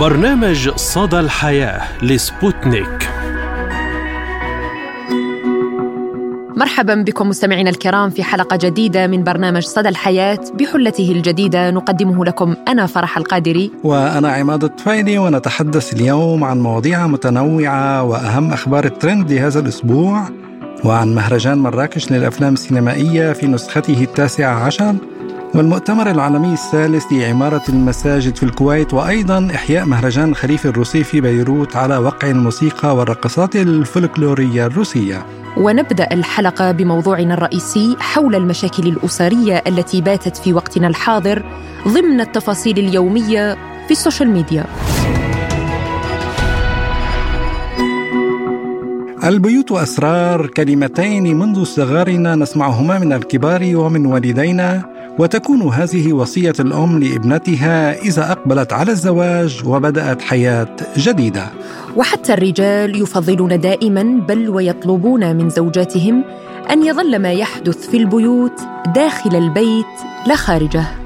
برنامج صدى الحياة لسبوتنيك. مرحبا بكم مستمعينا الكرام في حلقة جديدة من برنامج صدى الحياة. بحلته الجديدة نقدمه لكم أنا فرح القادري. وأنا عماد الطفيلي ونتحدث اليوم عن مواضيع متنوعة وأهم أخبار الترند لهذا الأسبوع وعن مهرجان مراكش للأفلام السينمائية في نسخته التاسعة عشر. والمؤتمر العالمي الثالث لعمارة المساجد في الكويت وأيضا إحياء مهرجان الخريف الروسي في بيروت على وقع الموسيقى والرقصات الفلكلورية الروسية. ونبدأ الحلقة بموضوعنا الرئيسي حول المشاكل الأسرية التي باتت في وقتنا الحاضر ضمن التفاصيل اليومية في ال social media. البيوت أسرار كلمتين منذ صغرنا نسمعهما من الكبار ومن والدينا. وتكون هذه وصية الأم لابنتها إذا أقبلت على الزواج وبدأت حياة جديدة. وحتى الرجال يفضلون دائما بل ويطلبون من زوجاتهم أن يظل ما يحدث في البيوت داخل البيت لا خارجه.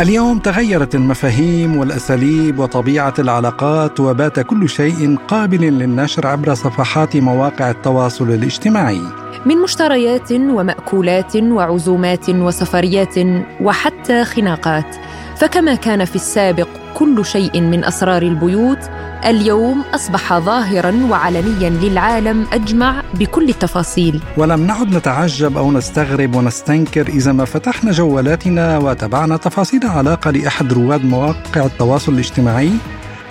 اليوم تغيرت المفاهيم والأساليب وطبيعة العلاقات وبات كل شيء قابل للنشر عبر صفحات مواقع التواصل الاجتماعي. من مشتريات ومأكولات وعزومات وسفريات وحتى خناقات فكما كان في السابق كل شيء من أسرار البيوت اليوم أصبح ظاهرا وعلنيا للعالم أجمع بكل التفاصيل. ولم نعد نتعجب أو نستغرب ونستنكر إذا ما فتحنا جوالاتنا وتابعنا تفاصيل علاقة لأحد رواد مواقع التواصل الاجتماعي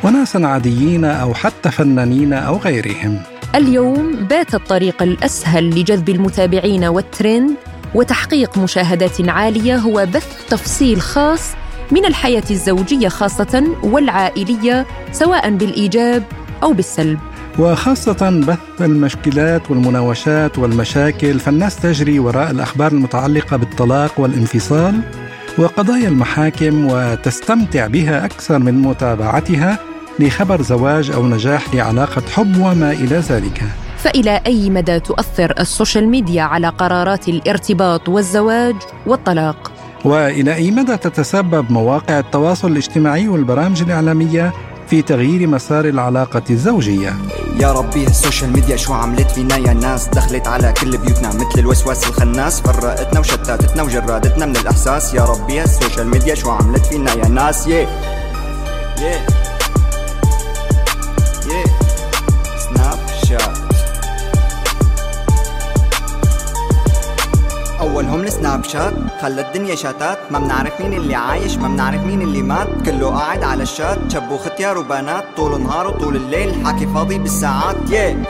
وناسا عاديين أو حتى فنانين أو غيرهم. اليوم بات الطريق الأسهل لجذب المتابعين والترند وتحقيق مشاهدات عالية هو بث تفصيل خاص من الحياة الزوجية خاصة والعائلية سواء بالإيجاب أو بالسلب وخاصة بث المشكلات والمناوشات والمشاكل فالناس تجري وراء الأخبار المتعلقة بالطلاق والانفصال وقضايا المحاكم وتستمتع بها أكثر من متابعتها لخبر زواج أو نجاح لعلاقة حب وما إلى ذلك فإلى أي مدى تؤثر ال social media على قرارات الارتباط والزواج والطلاق؟ وإلى أي مدى تتسبب مواقع التواصل الاجتماعي والبرامج الإعلامية في تغيير مسار العلاقة الزوجية؟ يا ربي ال social media شو عملت فينا يا ناس؟ دخلت على كل بيوتنا مثل الوسواس الخناس فرقتنا وشتتتنا وجردتنا من الإحساس. يا ربي ال social media شو عملت فينا يا ناس؟ يه يه يه Snapchat اولهم السناب شات خلى الدنيا شاتات ما بنعرف مين اللي عايش ما بنعرف مين اللي مات. كله قاعد على الشات. شب وختيار وبنات طول النهار وطول الليل. حكي فاضي بالساعات. يه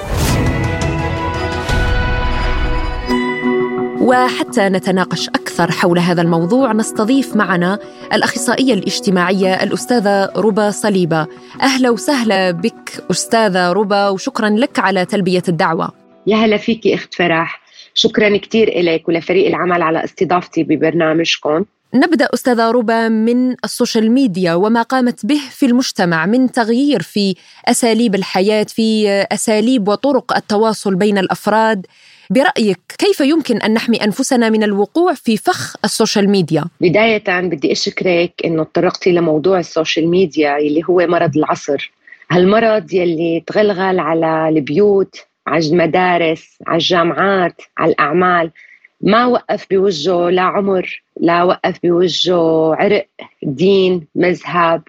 وحتى نتناقش أكثر حول هذا الموضوع نستضيف معنا الأخصائية الاجتماعية الأستاذة ربا صليبة. أهلا وسهلا بك أستاذة ربا وشكرا لك على تلبية الدعوة. يا هلا فيكي أخت فرح. شكرا كثير لك ولفريق العمل على استضافتي ببرنامجكم. نبدأ أستاذة ربا من ال social media وما قامت به في المجتمع من تغيير في أساليب الحياة في أساليب وطرق التواصل بين الأفراد. برأيك كيف يمكن أن نحمي أنفسنا من الوقوع في فخ ال social media؟ بداية بدي أشكرك إنه تطرقتي لموضوع ال social media اللي هو مرض العصر. هالمرض يلي تغلغل على البيوت على المدارس على الجامعات على الأعمال. ما وقف بوجهه لا عمر لا وقف بوجهه عرق دين مذهب.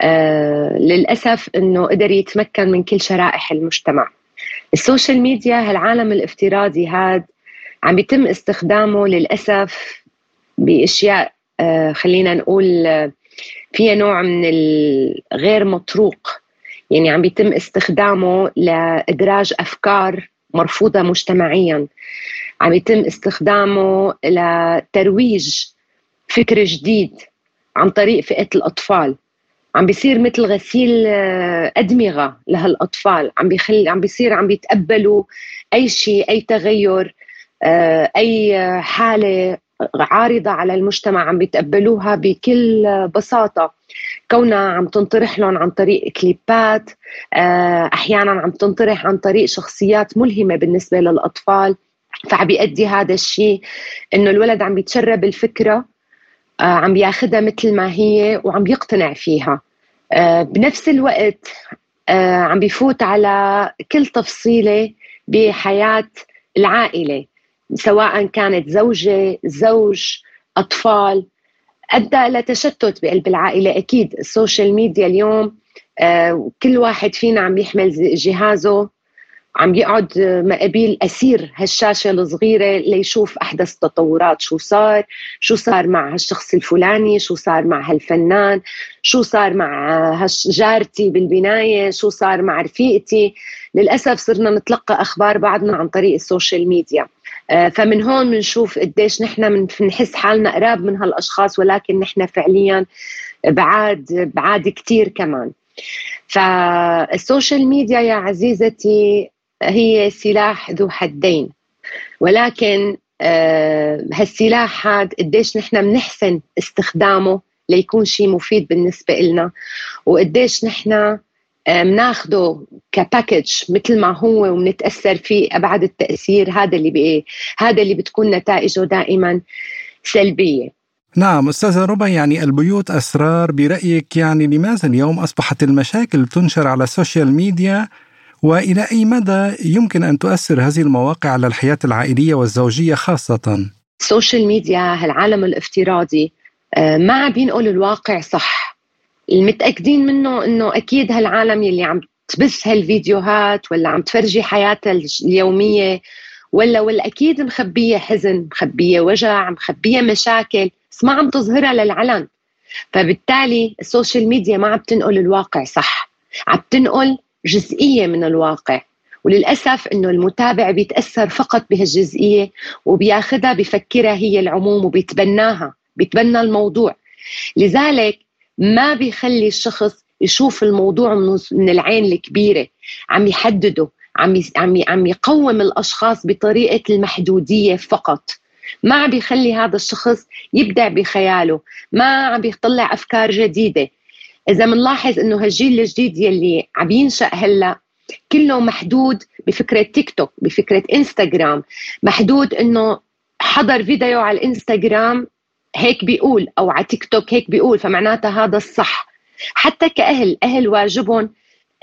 آه للأسف أنه قدر يتمكن من كل شرائح المجتمع. ال social media هالعالم الافتراضي هذا عم بيتم استخدامه للأسف بأشياء آه خلينا نقول آه فيها نوع من الغير مطروق يعني عم بيتم استخدامه لإدراج أفكار مرفوضة مجتمعيا. عم يتم استخدامه لترويج فكر جديد عن طريق فئة الأطفال. عم بيصير مثل غسيل أدمغة لهالأطفال. عم بيخلي عم بيصير عم بيتقبلوا أي شيء أي تغير أي حالة عارضة على المجتمع عم بيتقبلوها بكل بساطة. كونها عم تنطرح لهم عن طريق كليبات أحيانا عم تنطرح عن طريق شخصيات ملهمة بالنسبة للأطفال. فعم بيؤدي هذا الشيء إنه الولد عم بيتشرب الفكرة عم بياخذها مثل ما هي وعم يقتنع فيها. آه، بنفس الوقت آه، عم بيفوت على كل تفصيلة بحياة العائلة. سواء كانت زوجة زوج أطفال. أدى إلى تشتت بقلب العائلة. أكيد ال social media اليوم كل واحد فينا عم يحمل جهازه. عم يقعد مقابيل أسير هالشاشة الصغيرة ليشوف أحدث التطورات شو صار؟ شو صار مع هالشخص الفلاني؟ شو صار مع هالفنان؟ شو صار مع جارتي بالبناية؟ شو صار مع رفيقتي؟ للأسف صرنا نتلقى أخبار بعضنا عن طريق ال social media. آه، فمن هون بنشوف قديش نحن بنحس حالنا قراب من هالأشخاص ولكن نحن فعليا بعاد بعاد كثير كمان. فال social media يا عزيزتي هي سلاح ذو حدين. ولكن آه هالسلاح هذا قديش نحن بنحسن استخدامه ليكون شيء مفيد بالنسبة لنا وقديش نحن بناخده آه، ك package مثل ما هو وبنتاثر فيه أبعد التأثير هذا اللي بي هذا اللي بتكون نتائجه دائما سلبية. نعم أستاذة ربا يعني البيوت أسرار برأيك يعني لماذا اليوم أصبحت المشاكل تنشر على ال social media وإلى أي مدى يمكن أن تؤثر هذه المواقع على الحياة العائلية والزوجية خاصة؟ ال social media هالعالم الافتراضي آه، ما عم بينقل الواقع صح. المتأكدين منه إنه أكيد هالعالم يلي عم تبث هالفيديوهات ولا عم تفرجي حياتها اليومية ولا ولا أكيد مخبية حزن مخبية وجع مخبية مشاكل. بس ما عم تظهرها للعلن. فبالتالي السوشيال ميديا ما عم تنقل الواقع صح. عم تنقل جزئية من الواقع. وللأسف إنه المتابع بيتأثر فقط بهالجزئية وبياخذها بفكرها هي العموم وبيتبناها بيتبنى الموضوع. لذلك ما بيخلي الشخص يشوف الموضوع من العين الكبيرة. عم يحدده عم عم عم يقوم الأشخاص بطريقة المحدودية فقط. ما عم بيخلي هذا الشخص يبدع بخياله. ما عم بيطلع أفكار جديدة. إذا بنلاحظ إنه هالجيل الجديد يلي عم ينشأ هلا كله محدود بفكرة تيك توك بفكرة إنستغرام محدود إنه حضر فيديو على الإنستغرام هيك بيقول أو على تيك توك هيك بيقول فمعناتها هذا الصح. حتى كأهل أهل واجبهم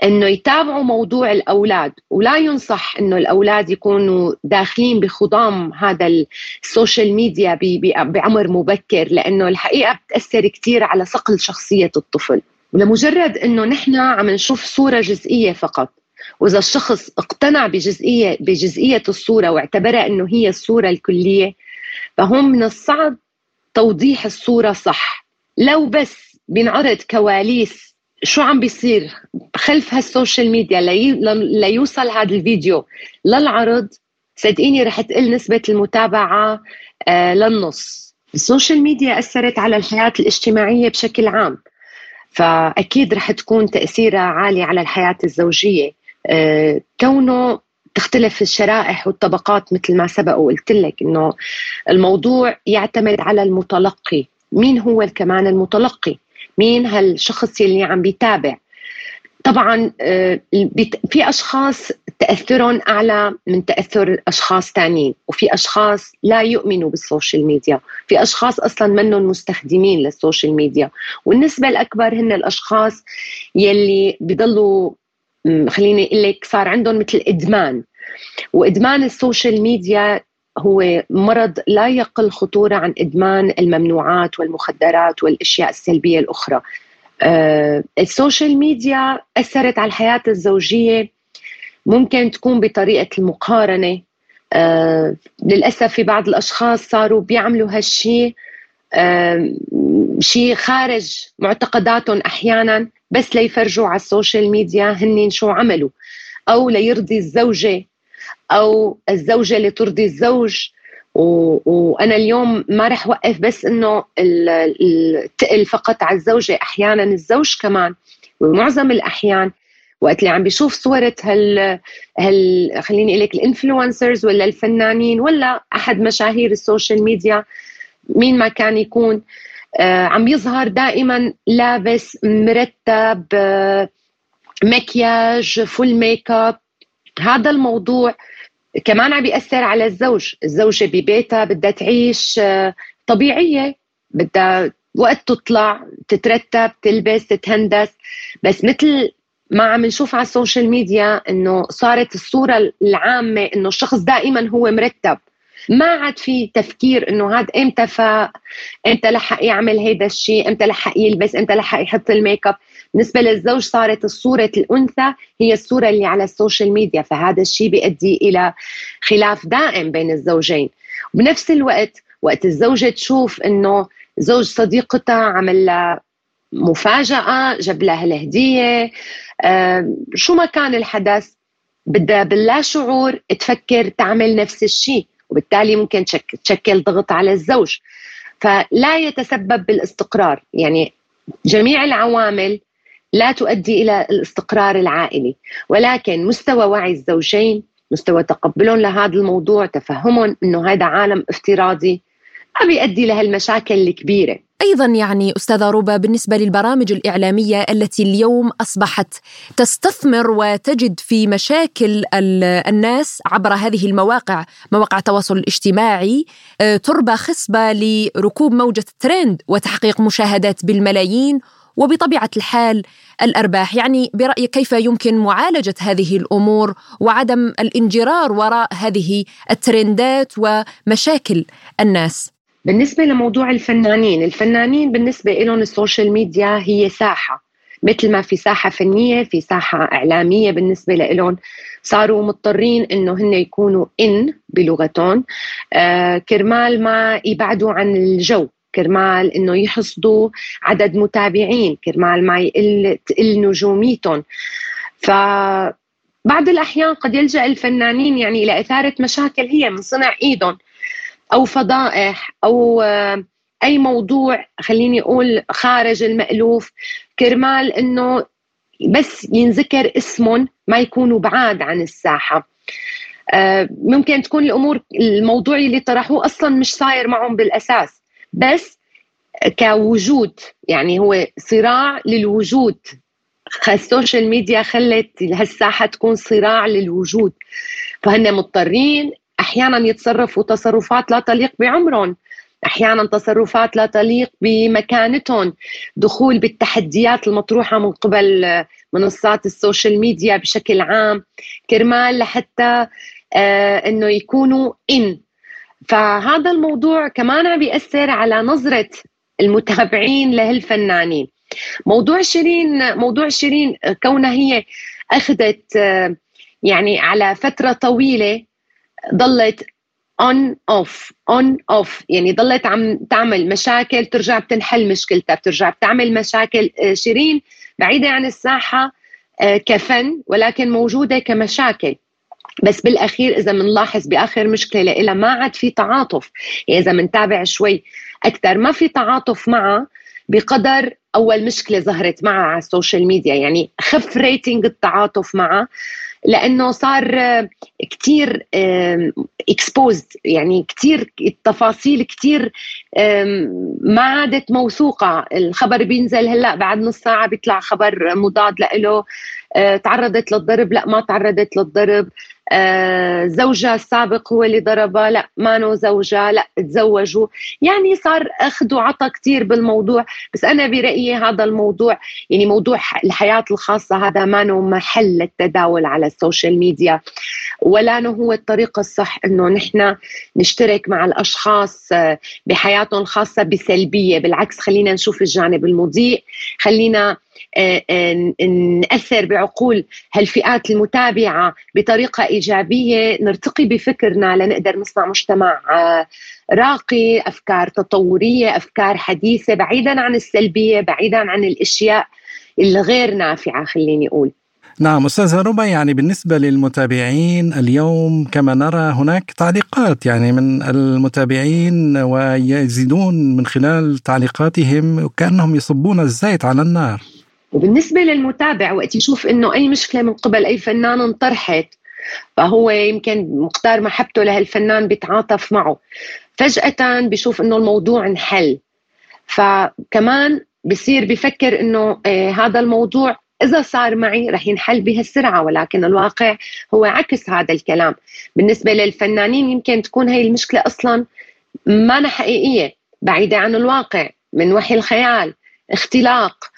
إنه يتابعوا موضوع الأولاد ولا ينصح إنه الأولاد يكونوا داخلين بخضم هذا ال social media بعمر مبكر لأنه الحقيقة بتأثر كثير على صقل شخصية الطفل. ولمجرد إنه نحن عم نشوف صورة جزئية فقط وإذا الشخص اقتنع بجزئية بجزئية الصورة واعتبرها إنه هي الصورة الكلية فهون من الصعب توضيح الصورة صح. لو بس بينعرض كواليس شو عم بيصير خلف هال social media ليوصل هذا الفيديو للعرض صدقيني رح تقل نسبة المتابعة آه للنص. ال social media أثرت على الحياة الاجتماعية بشكل عام فأكيد رح تكون تأثيرها عالي على الحياة الزوجية. آه كونه تختلف الشرائح والطبقات مثل ما سبق وقلت لك إنه الموضوع يعتمد على المتلقي. مين هو كمان المتلقي؟ مين هالشخص اللي عم بيتابع. طبعا آه، في أشخاص تأثرهم أعلى من تأثر أشخاص ثانيين وفي أشخاص لا يؤمنوا بالسوشيال ميديا. في أشخاص أصلا منهم مستخدمين لل social media. والنسبة الأكبر هن الأشخاص يلي بضلوا خليني أقول لك صار عندهم مثل إدمان. وإدمان ال social media هو مرض لا يقل خطورة عن إدمان الممنوعات والمخدرات والأشياء السلبية الأخرى. آه ال social media أثرت على الحياة الزوجية ممكن تكون بطريقة المقارنة. آه للأسف في بعض الأشخاص صاروا بيعملوا هالشيء آه شيء خارج معتقداتهم أحيانا بس ليفرجوا على ال social media هن شو عملوا. أو ليرضي الزوجة أو الزوجة اللي ترضي الزوج. وأنا اليوم ما رح وقف بس إنه التقل فقط على الزوجة أحيانا الزوج كمان ومعظم الأحيان وقت اللي عم بيشوف صورة هال هال خليني أقول لك ال influencers ولا الفنانين ولا أحد مشاهير ال social media مين ما كان يكون آه عم يظهر دائما لابس مرتب آه مكياج full makeup هذا الموضوع كمان عم بيأثر على الزوج. الزوجة ببيتها بدها تعيش آه، طبيعية. بدها وقت تطلع تترتب تلبس تتهندس. بس مثل ما عم نشوف على ال social media إنه صارت الصورة العامة إنه الشخص دائما هو مرتب. ما عاد في تفكير إنه هذا إمتى فاق إمتى لحق يعمل هيدا الشيء إمتى لحق يلبس إمتى لحق يحط الميك أب. بالنسبة للزوج صارت الصورة الأنثى هي الصورة اللي على ال social media فهذا الشيء بيؤدي إلى خلاف دائم بين الزوجين. بنفس الوقت وقت الزوجة تشوف إنه زوج صديقتها عمل لها مفاجأة جاب لها الهدية آه شو ما كان الحدث بدها باللا شعور تفكر تعمل نفس الشيء. وبالتالي ممكن تشكل ضغط على الزوج. فلا يتسبب بالاستقرار. يعني جميع العوامل لا تؤدي إلى الاستقرار العائلي. ولكن مستوى وعي الزوجين مستوى تقبلهم لهذا الموضوع تفهمهم إنه هذا عالم افتراضي ما بيؤدي لهالمشاكل الكبيرة. أيضا يعني أستاذة روبا بالنسبة للبرامج الإعلامية التي اليوم أصبحت تستثمر وتجد في مشاكل الناس عبر هذه المواقع مواقع التواصل الاجتماعي آه، تربى خصبة لركوب موجة الترند وتحقيق مشاهدات بالملايين وبطبيعة الحال الأرباح، يعني برأيك كيف يمكن معالجة هذه الأمور وعدم الانجرار وراء هذه الترندات ومشاكل الناس؟ بالنسبة لموضوع الفنانين، الفنانين بالنسبة لهم ال social media هي ساحة. مثل ما في ساحة فنية في ساحة إعلامية بالنسبة لهم صاروا مضطرين إنه هن يكونوا in بلغتهم. آه كرمال ما يبعدوا عن الجو. كرمال إنه يحصدوا عدد متابعين. كرمال ما يقل تقل نجوميتهم. ف بعض الأحيان قد يلجأ الفنانين يعني إلى إثارة مشاكل هي من صنع إيدهم. أو فضائح أو أي موضوع خليني أقول خارج المألوف. كرمال إنه بس ينذكر اسمهم ما يكونوا بعاد عن الساحة. آه، ممكن تكون الأمور الموضوع اللي طرحوه أصلا مش صاير معهم بالأساس. بس كوجود يعني هو صراع للوجود. ال social media خلت هالساحة تكون صراع للوجود. فهن مضطرين أحيانا يتصرفوا تصرفات لا تليق بعمرهم أحيانا تصرفات لا تليق بمكانتهم. دخول بالتحديات المطروحة من قبل منصات ال social media بشكل عام كرمال لحتى آه إنه يكونوا in فهذا الموضوع كمان عم بيأثر على نظرة المتابعين لهالفنانين. موضوع شيرين موضوع شيرين كونها هي أخذت يعني على فترة طويلة ضلت on off on off يعني ضلت عم تعمل مشاكل ترجع بتنحل مشكلتها. بترجع بتعمل مشاكل شيرين بعيدة عن الساحة كفن ولكن موجودة كمشاكل. بس بالأخير إذا بنلاحظ بآخر مشكلة لها ما عاد في تعاطف. يعني إذا بنتابع شوي أكثر ما في تعاطف معها بقدر أول مشكلة ظهرت معها على ال social media. يعني خف rating التعاطف معها. لأنه صار كثير exposed يعني كثير التفاصيل كثير ما عادت موثوقة. الخبر بينزل هلأ بعد نص ساعة بيطلع خبر مضاد له آه، تعرضت للضرب لأ ما تعرضت للضرب. زوجها السابق هو اللي ضربها لا ما زوجها لا تزوجوا. يعني صار أخذ وعطى كثير بالموضوع. بس أنا برأيي هذا الموضوع يعني موضوع الحياة الخاصة هذا ما محل للتداول على السوشيال ميديا. ولا هو الطريقة الصح إنه نحن نشترك مع الأشخاص آه، بحياتهم الخاصة بسلبية. بالعكس خلينا نشوف الجانب المضيء. خلينا آه، آه، نأثر بعقول هالفئات المتابعة بطريقة إيجابية نرتقي بفكرنا لنقدر نصنع مجتمع آه، راقي أفكار تطورية أفكار حديثة بعيدا عن السلبية بعيدا عن الأشياء الغير نافعة خليني أقول. نعم أستاذة ربا يعني بالنسبة للمتابعين اليوم كما نرى هناك تعليقات يعني من المتابعين ويزيدون من خلال تعليقاتهم كأنهم يصبون الزيت على النار. وبالنسبة للمتابع وقت يشوف إنه أي مشكلة من قبل أي فنان انطرحت فهو يمكن مقدار محبته لهالفنان بيتعاطف معه. فجأة بشوف إنه الموضوع انحل. فكمان بصير بفكر إنه آه هذا الموضوع إذا صار معي رح ينحل بهالسرعة ولكن الواقع هو عكس هذا الكلام. بالنسبة للفنانين يمكن تكون هي المشكلة أصلا ما حقيقية بعيدة عن الواقع من وحي الخيال اختلاق.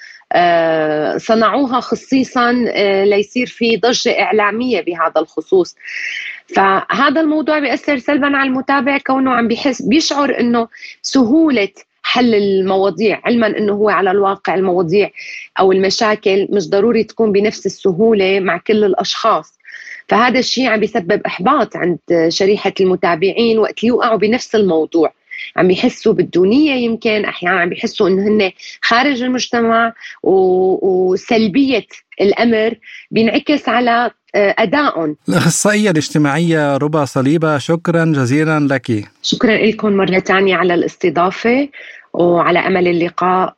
صنعوها خصيصا آه، ليصير في ضجة إعلامية بهذا الخصوص. فهذا الموضوع بيأثر سلبا على المتابع كونه عم بيحس بيشعر إنه سهولة حل المواضيع علما إنه هو على الواقع المواضيع أو المشاكل مش ضروري تكون بنفس السهولة مع كل الأشخاص. فهذا الشيء عم بيسبب إحباط عند شريحة المتابعين وقت يوقعوا بنفس الموضوع. عم بيحسوا بالدونية يمكن أحيانا عم بيحسوا إنه هن خارج المجتمع وسلبية الأمر بينعكس على آه، أدائهم. الأخصائية الاجتماعية ربا صليبة شكرا جزيلا لك. شكرا لكم مرة ثانية على الاستضافة وعلى أمل اللقاء.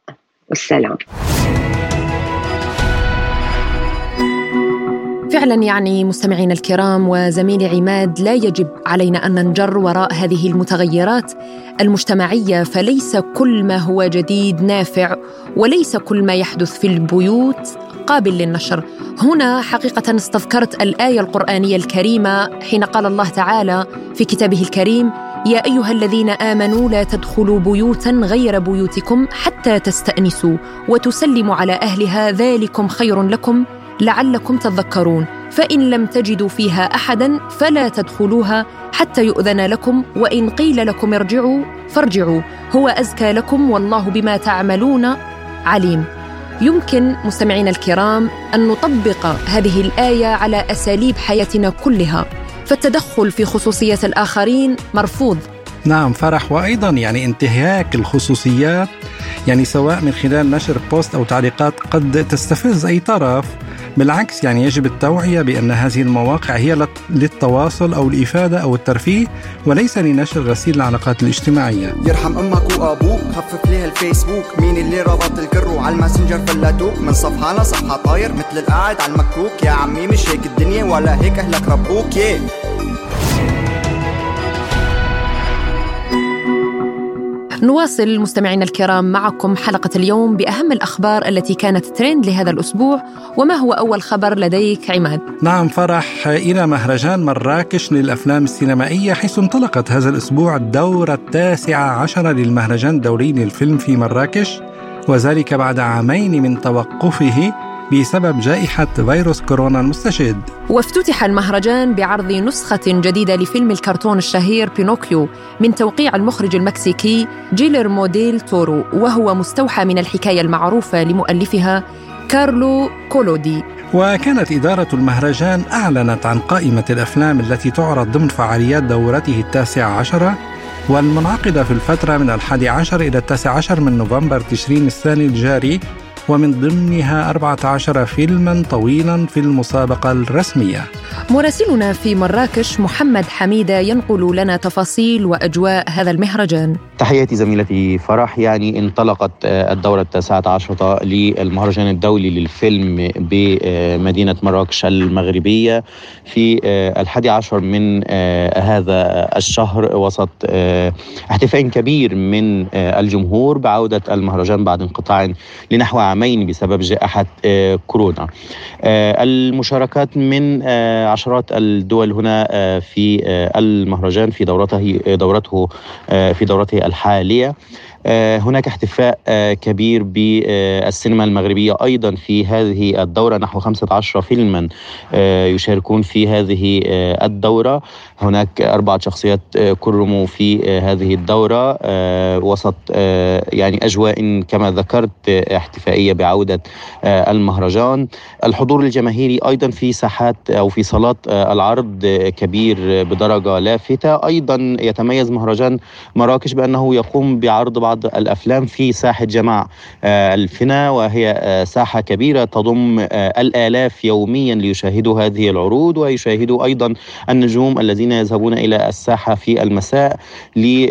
والسلام. فعلا يعني مستمعينا الكرام وزميلي عماد لا يجب علينا أن ننجر وراء هذه المتغيرات المجتمعية فليس كل ما هو جديد نافع وليس كل ما يحدث في البيوت قابل للنشر. هنا حقيقة استذكرت الآية القرآنية الكريمة حين قال الله تعالى في كتابه الكريم يا أيها الذين آمنوا لا تدخلوا بيوتا غير بيوتكم حتى تستأنسوا وتسلموا على أهلها ذلكم خير لكم لعلكم تذكرون فإن لم تجدوا فيها احدا فلا تدخلوها حتى يؤذن لكم وإن قيل لكم ارجعوا فارجعوا. هو أزكى لكم والله بما تعملون عليم. يمكن مستمعينا الكرام أن نطبق هذه الآية على أساليب حياتنا كلها. فالتدخل في خصوصية الآخرين مرفوض. نعم فرح وأيضا يعني انتهاك الخصوصيات يعني سواء من خلال نشر post أو تعليقات قد تستفز أي طرف. بالعكس يعني يجب التوعية بأن هذه المواقع هي للتواصل أو الإفادة أو الترفيه وليس لنشر غسيل العلاقات الاجتماعية. يرحم أمك وأبوك خفف ليها الفيسبوك. مين اللي ربط الكرو على الماسنجر فلاتوك؟ من صفحة لصفحة طاير مثل القاعد على المكروك. يا عمي مش هيك الدنيا ولا هيك أهلك ربوك. يه نواصل مستمعينا الكرام معكم حلقة اليوم بأهم الأخبار التي كانت ترند لهذا الأسبوع وما هو أول خبر لديك عماد؟ نعم فرح إلى مهرجان مراكش للأفلام السينمائية حيث انطلقت هذا الأسبوع الدورة التاسعة عشرة للمهرجان الدولي للفيلم في مراكش وذلك بعد عامين من توقفه بسبب جائحة فيروس كورونا المستجد وافتتح المهرجان بعرض نسخة جديدة لفيلم الكرتون الشهير بينوكيو من توقيع المخرج المكسيكي جيلر موديل تورو وهو مستوحى من الحكاية المعروفة لمؤلفها كارلو كولودي. وكانت إدارة المهرجان أعلنت عن قائمة الأفلام التي تعرض ضمن فعاليات دورته التاسعة عشرة والمنعقدة في الفترة من الحادي عشر إلى التاسع عشر من نوفمبر تشرين الثاني الجاري ومن ضمنها 14 فيلما طويلا في المسابقة الرسمية. مراسلنا في مراكش محمد حميدة ينقل لنا تفاصيل وأجواء هذا المهرجان. تحياتي زميلتي فرح يعني انطلقت آه، الدورة التاسعة عشرة للمهرجان الدولي للفيلم بمدينة مراكش المغربية في آه، الحادي عشر من آه، هذا الشهر وسط احتفاء كبير من الجمهور بعودة المهرجان بعد انقطاع لنحو عامين بسبب جائحة كورونا. المشاركات من عشرات الدول هنا في المهرجان في دورته دورته في دورته الحالية. آه، هناك احتفاء آه، كبير بالسينما المغربية أيضا في هذه الدورة. نحو 15 فيلما آه، يشاركون في هذه الدورة. هناك أربعة شخصيات كرموا في هذه الدورة وسط يعني أجواء كما ذكرت احتفائية بعودة المهرجان. الحضور الجماهيري أيضا في ساحات أو في صالات العرض كبير بدرجة لافتة. أيضا يتميز مهرجان مراكش بأنه يقوم بعرض بعض بعض الأفلام في ساحة جماع آه، الفنا وهي آه، ساحة كبيرة تضم آه، الآلاف يوميا ليشاهدوا هذه العروض ويشاهدوا أيضا النجوم الذين يذهبون إلى الساحة في المساء لي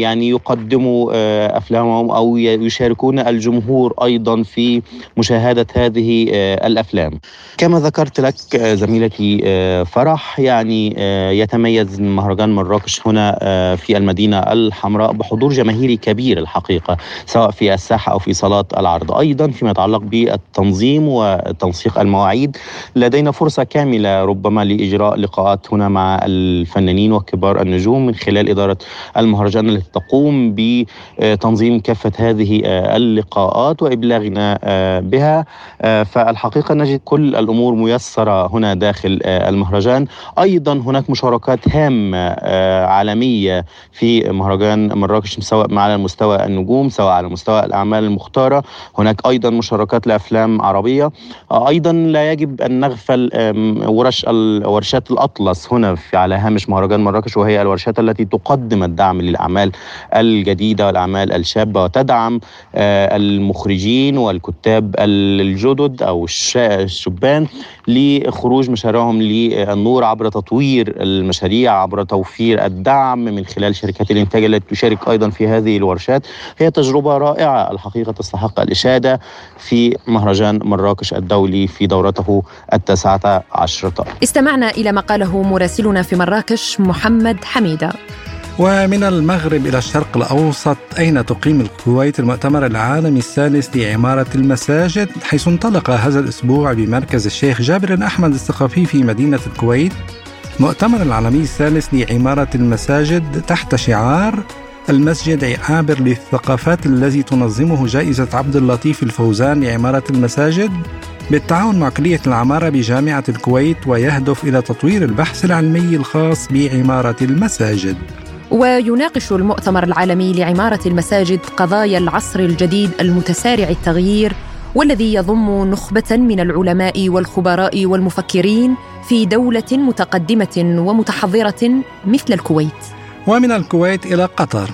يعني يقدموا أفلامهم أو يشاركون الجمهور أيضا في مشاهدة هذه الأفلام. كما ذكرت لك زميلتي فرح يعني يتميز مهرجان مراكش هنا في المدينة الحمراء بحضور جماهيري كبير الحقيقة سواء في الساحة أو في صالات العرض. أيضا فيما يتعلق بالتنظيم وتنسيق المواعيد لدينا فرصة كاملة ربما لإجراء لقاءات هنا مع الفنانين وكبار النجوم من خلال إدارة المهرجان التي تقوم بتنظيم كافة هذه اللقاءات وإبلاغنا بها. فالحقيقة نجد كل الأمور ميسرة هنا داخل المهرجان. أيضا هناك مشاركات هامة عالمية في مهرجان مراكش سواء على مستوى النجوم سواء على مستوى الأعمال المختارة. هناك أيضا مشاركات لأفلام عربية. أيضا لا يجب أن نغفل ورش ورشات الأطلس هنا في على هامش مهرجان مراكش وهي الورشات التي تقدم الدعم للأعمال الجديدة والأعمال الشابة وتدعم آه، المخرجين والكتاب الجدد أو الشبان لخروج مشاريعهم للنور عبر تطوير المشاريع عبر توفير الدعم من خلال شركات الإنتاج التي تشارك أيضا في هذه الورشات هي تجربة رائعة. الحقيقة تستحق الإشادة في مهرجان مراكش الدولي في دورته التاسعة عشرة. استمعنا إلى ما قاله مراسلنا في مراكش محمد حميدة. ومن المغرب إلى الشرق الأوسط أين تقيم الكويت المؤتمر العالمي الثالث لعمارة المساجد؟ حيث انطلق هذا الأسبوع بمركز الشيخ جابر أحمد الثقافي في مدينة الكويت. مؤتمر العالمي الثالث لعمارة المساجد تحت شعار المسجد عابر للثقافات الذي تنظمه جائزة عبد اللطيف الفوزان لعمارة المساجد بالتعاون مع كلية العمارة بجامعة الكويت ويهدف إلى تطوير البحث العلمي الخاص بعمارة المساجد ويناقش المؤتمر العالمي لعمارة المساجد قضايا العصر الجديد المتسارع التغيير والذي يضم نخبة من العلماء والخبراء والمفكرين في دولة متقدمة ومتحضرة مثل الكويت. ومن الكويت إلى قطر.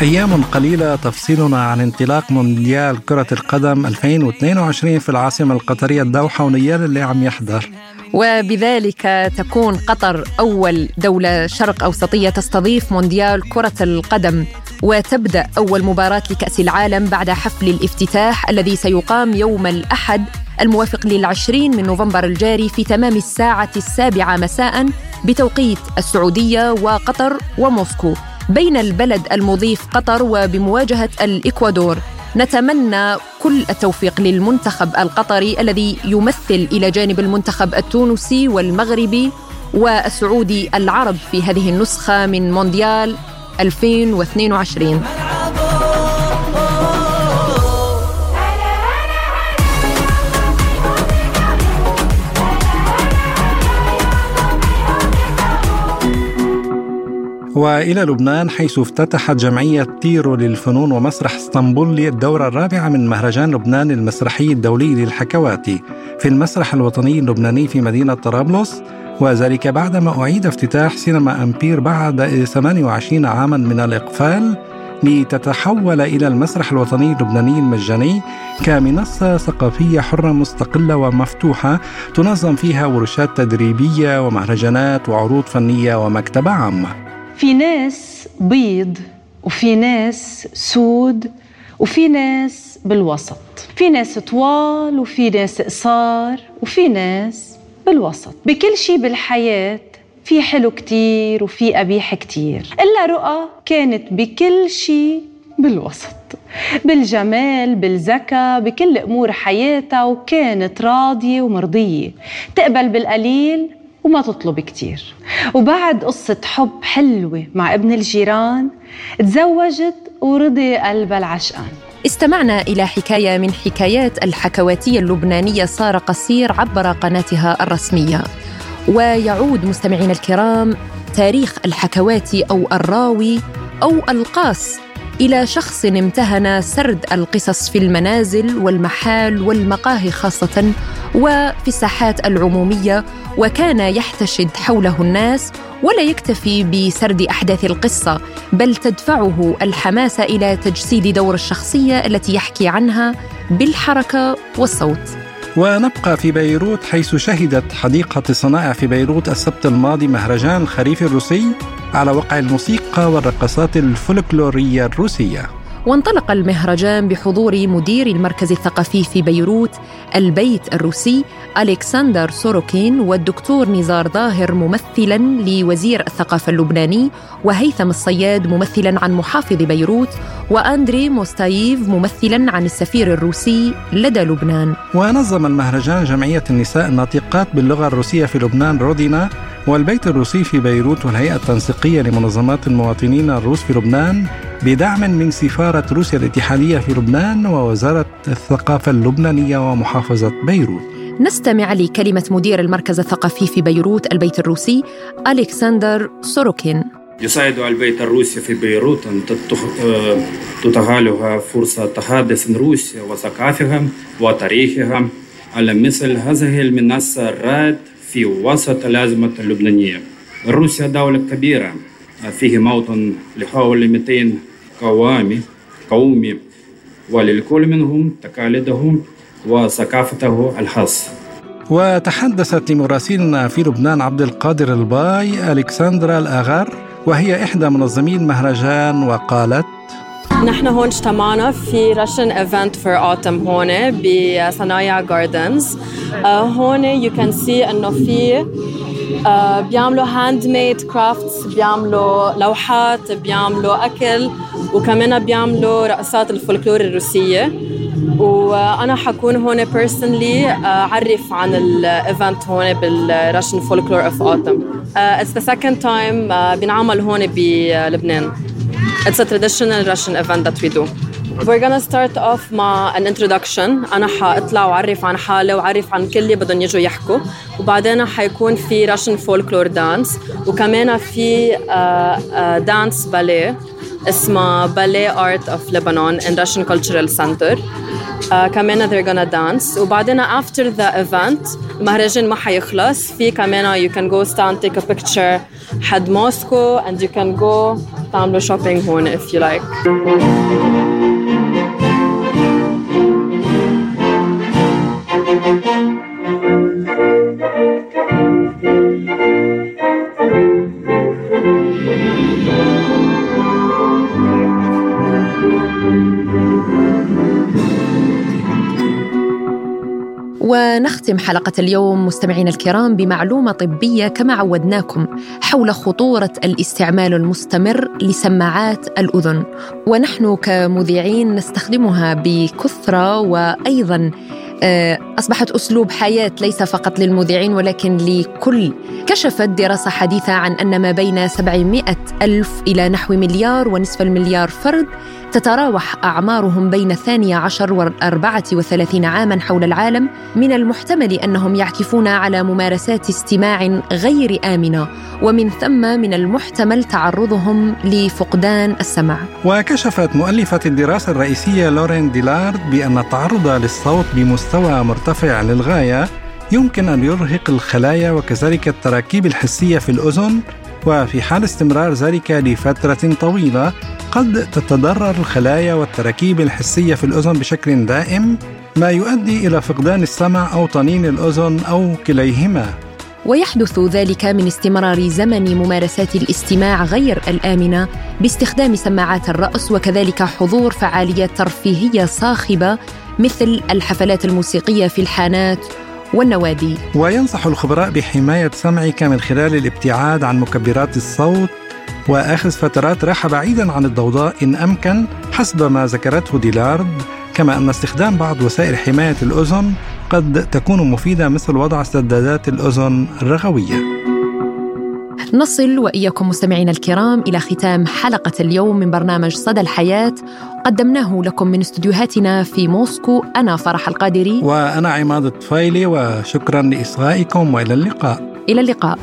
أيام قليلة تفصلنا عن انطلاق مونديال كرة القدم 2022 في العاصمة القطرية الدوحة ونيال اللي عم يحضر. وبذلك تكون قطر أول دولة شرق أوسطية تستضيف مونديال كرة القدم وتبدأ أول مباراة لكأس العالم بعد حفل الافتتاح الذي سيقام يوم الأحد الموافق للعشرين من نوفمبر الجاري في تمام الساعة السابعة مساء بتوقيت السعودية وقطر وموسكو. بين البلد المضيف قطر وبمواجهة الإكوادور. نتمنى كل التوفيق للمنتخب القطري الذي يمثل إلى جانب المنتخب التونسي والمغربي والسعودي العرب في هذه النسخة من مونديال 2022 وإلى لبنان حيث افتتحت جمعية تيرو للفنون ومسرح اسطنبول للدورة الرابعة من مهرجان لبنان المسرحي الدولي للحكواتي في المسرح الوطني اللبناني في مدينة طرابلس وذلك بعدما أعيد افتتاح سينما أمبير بعد 28 عاما من الإقفال لتتحول إلى المسرح الوطني اللبناني المجاني كمنصة ثقافية حرة مستقلة ومفتوحة تنظم فيها ورشات تدريبية ومهرجانات وعروض فنية ومكتبه عامه في ناس بيض وفي ناس سود وفي ناس بالوسط. في ناس طوال وفي ناس قصار وفي ناس بالوسط. بكل شيء بالحياة في حلو كتير وفي قبيح كتير. إلا رؤى كانت بكل شيء بالوسط. بالجمال بالذكاء بكل أمور حياتها وكانت راضية ومرضية. تقبل بالقليل وما تطلب كتير. وبعد قصة حب حلوة مع ابن الجيران تزوجت ورضي قلبها العشقان. استمعنا إلى حكاية من حكايات الحكواتية اللبنانية سارة قصير عبر قناتها الرسمية. ويعود مستمعينا الكرام تاريخ الحكواتي أو الراوي أو القاس إلى شخص امتهن سرد القصص في المنازل والمحال والمقاهي خاصة وفي الساحات العمومية وكان يحتشد حوله الناس ولا يكتفي بسرد أحداث القصة بل تدفعه الحماسه إلى تجسيد دور الشخصية التي يحكي عنها بالحركة والصوت. ونبقى في بيروت حيث شهدت حديقة الصنائع في بيروت السبت الماضي مهرجان الخريف الروسي على وقع الموسيقى والرقصات الفولكلورية الروسية. وانطلق المهرجان بحضور مدير المركز الثقافي في بيروت البيت الروسي ألكسندر سوروكين والدكتور نزار ظاهر ممثلا لوزير الثقافة اللبناني وهيثم الصياد ممثلا عن محافظ بيروت وأندري موستايف ممثلا عن السفير الروسي لدى لبنان. ونظم المهرجان جمعية النساء الناطقات باللغة الروسية في لبنان رودينا والبيت الروسي في بيروت والهيئة التنسيقية لمنظمات المواطنين الروس في لبنان بدعم من سفارة روسيا الاتحادية في لبنان ووزارة الثقافة اللبنانية ومحافظة بيروت. نستمع لكلمة مدير المركز الثقافي في بيروت البيت الروسي ألكسندر سوروكين. يساعد البيت الروسي في بيروت أن تتاح لها فرصة تحدث روسيا وثقافتها وتاريخها على مثل هذه المنصة الرائد في وسط الأزمة اللبنانية روسيا دولة كبيرة فيه موطن لحوالي 200 قوامي قومي وللكل منهم تقاليدهم وثقافته الخاصة وتحدثت لمراسلنا في لبنان عبد القادر الباي ألكسندرا الأغر وهي إحدى منظمي المهرجان وقالت نحن هون اجتمعنا في Russian event for autumn هون بصنايع gardens هون you can see إنه في uh, بيعملوا handmade crafts بيعملوا لوحات بيعملوا أكل وكمان بيعملوا رقصات الفولكلور الروسية. وأنا حكون هون personally أعرف عن ال event هون بال Russian folklore of autumn it's the second time بينعمل هون بلبنان It's a traditional Russian event that we do. We're gonna start off مع an introduction أنا حأطلع وأعرف عن حالي وأعرف عن كل اللي بدهم يجوا يحكوا وبعدين حيكون في Russian folklore dance وكمان في uh, باليه اسمها باليه art of Lebanon in Russian Cultural Center uh, كمان they're gonna dance وبعدين after the event المهرجان ما حيخلص في كمان you can go stand take a picture حد موسكو and you can go تعملوا shopping هون if you like ونختم حلقة اليوم مستمعينا الكرام بمعلومة طبية كما عودناكم حول خطورة الاستعمال المستمر لسماعات الأذن. ونحن كمذيعين نستخدمها بكثرة وأيضا أصبحت أسلوب حياة ليس فقط للمذيعين ولكن لكل. كشفت دراسة حديثة عن أن ما بين 700 ألف إلى نحو مليار ونصف المليار فرد تتراوح أعمارهم بين الثانية عشر والأربعة وثلاثين عاما حول العالم من المحتمل أنهم يعكفون على ممارسات استماع غير آمنة ومن ثم من المحتمل تعرضهم لفقدان السمع. وكشفت مؤلفة الدراسة الرئيسية لورين ديلارد بأن التعرض للصوت بمستوى مرتفع للغاية يمكن أن يرهق الخلايا وكذلك التراكيب الحسية في الأذن وفي حال استمرار ذلك لفترة طويلة قد تتضرر الخلايا والتراكيب الحسية في الأذن بشكل دائم ما يؤدي إلى فقدان السمع أو طنين الأذن أو كليهما. ويحدث ذلك من استمرار زمن ممارسات الاستماع غير الآمنة باستخدام سماعات الرأس وكذلك حضور فعاليات ترفيهية صاخبة مثل الحفلات الموسيقية في الحانات. والنوادي. وينصح الخبراء بحماية سمعك من خلال الابتعاد عن مكبرات الصوت وأخذ فترات راحة بعيدا عن الضوضاء إن أمكن حسب ما ذكرته ديلارد. كما أن استخدام بعض وسائل حماية الأذن قد تكون مفيدة مثل وضع سدادات الأذن الرغوية. نصل وإياكم مستمعينا الكرام إلى ختام حلقة اليوم من برنامج صدى الحياة. قدمناه لكم من استديوهاتنا في موسكو أنا فرح القادري. وأنا عماد الطفيلي وشكرا لإصغائكم وإلى اللقاء. إلى اللقاء.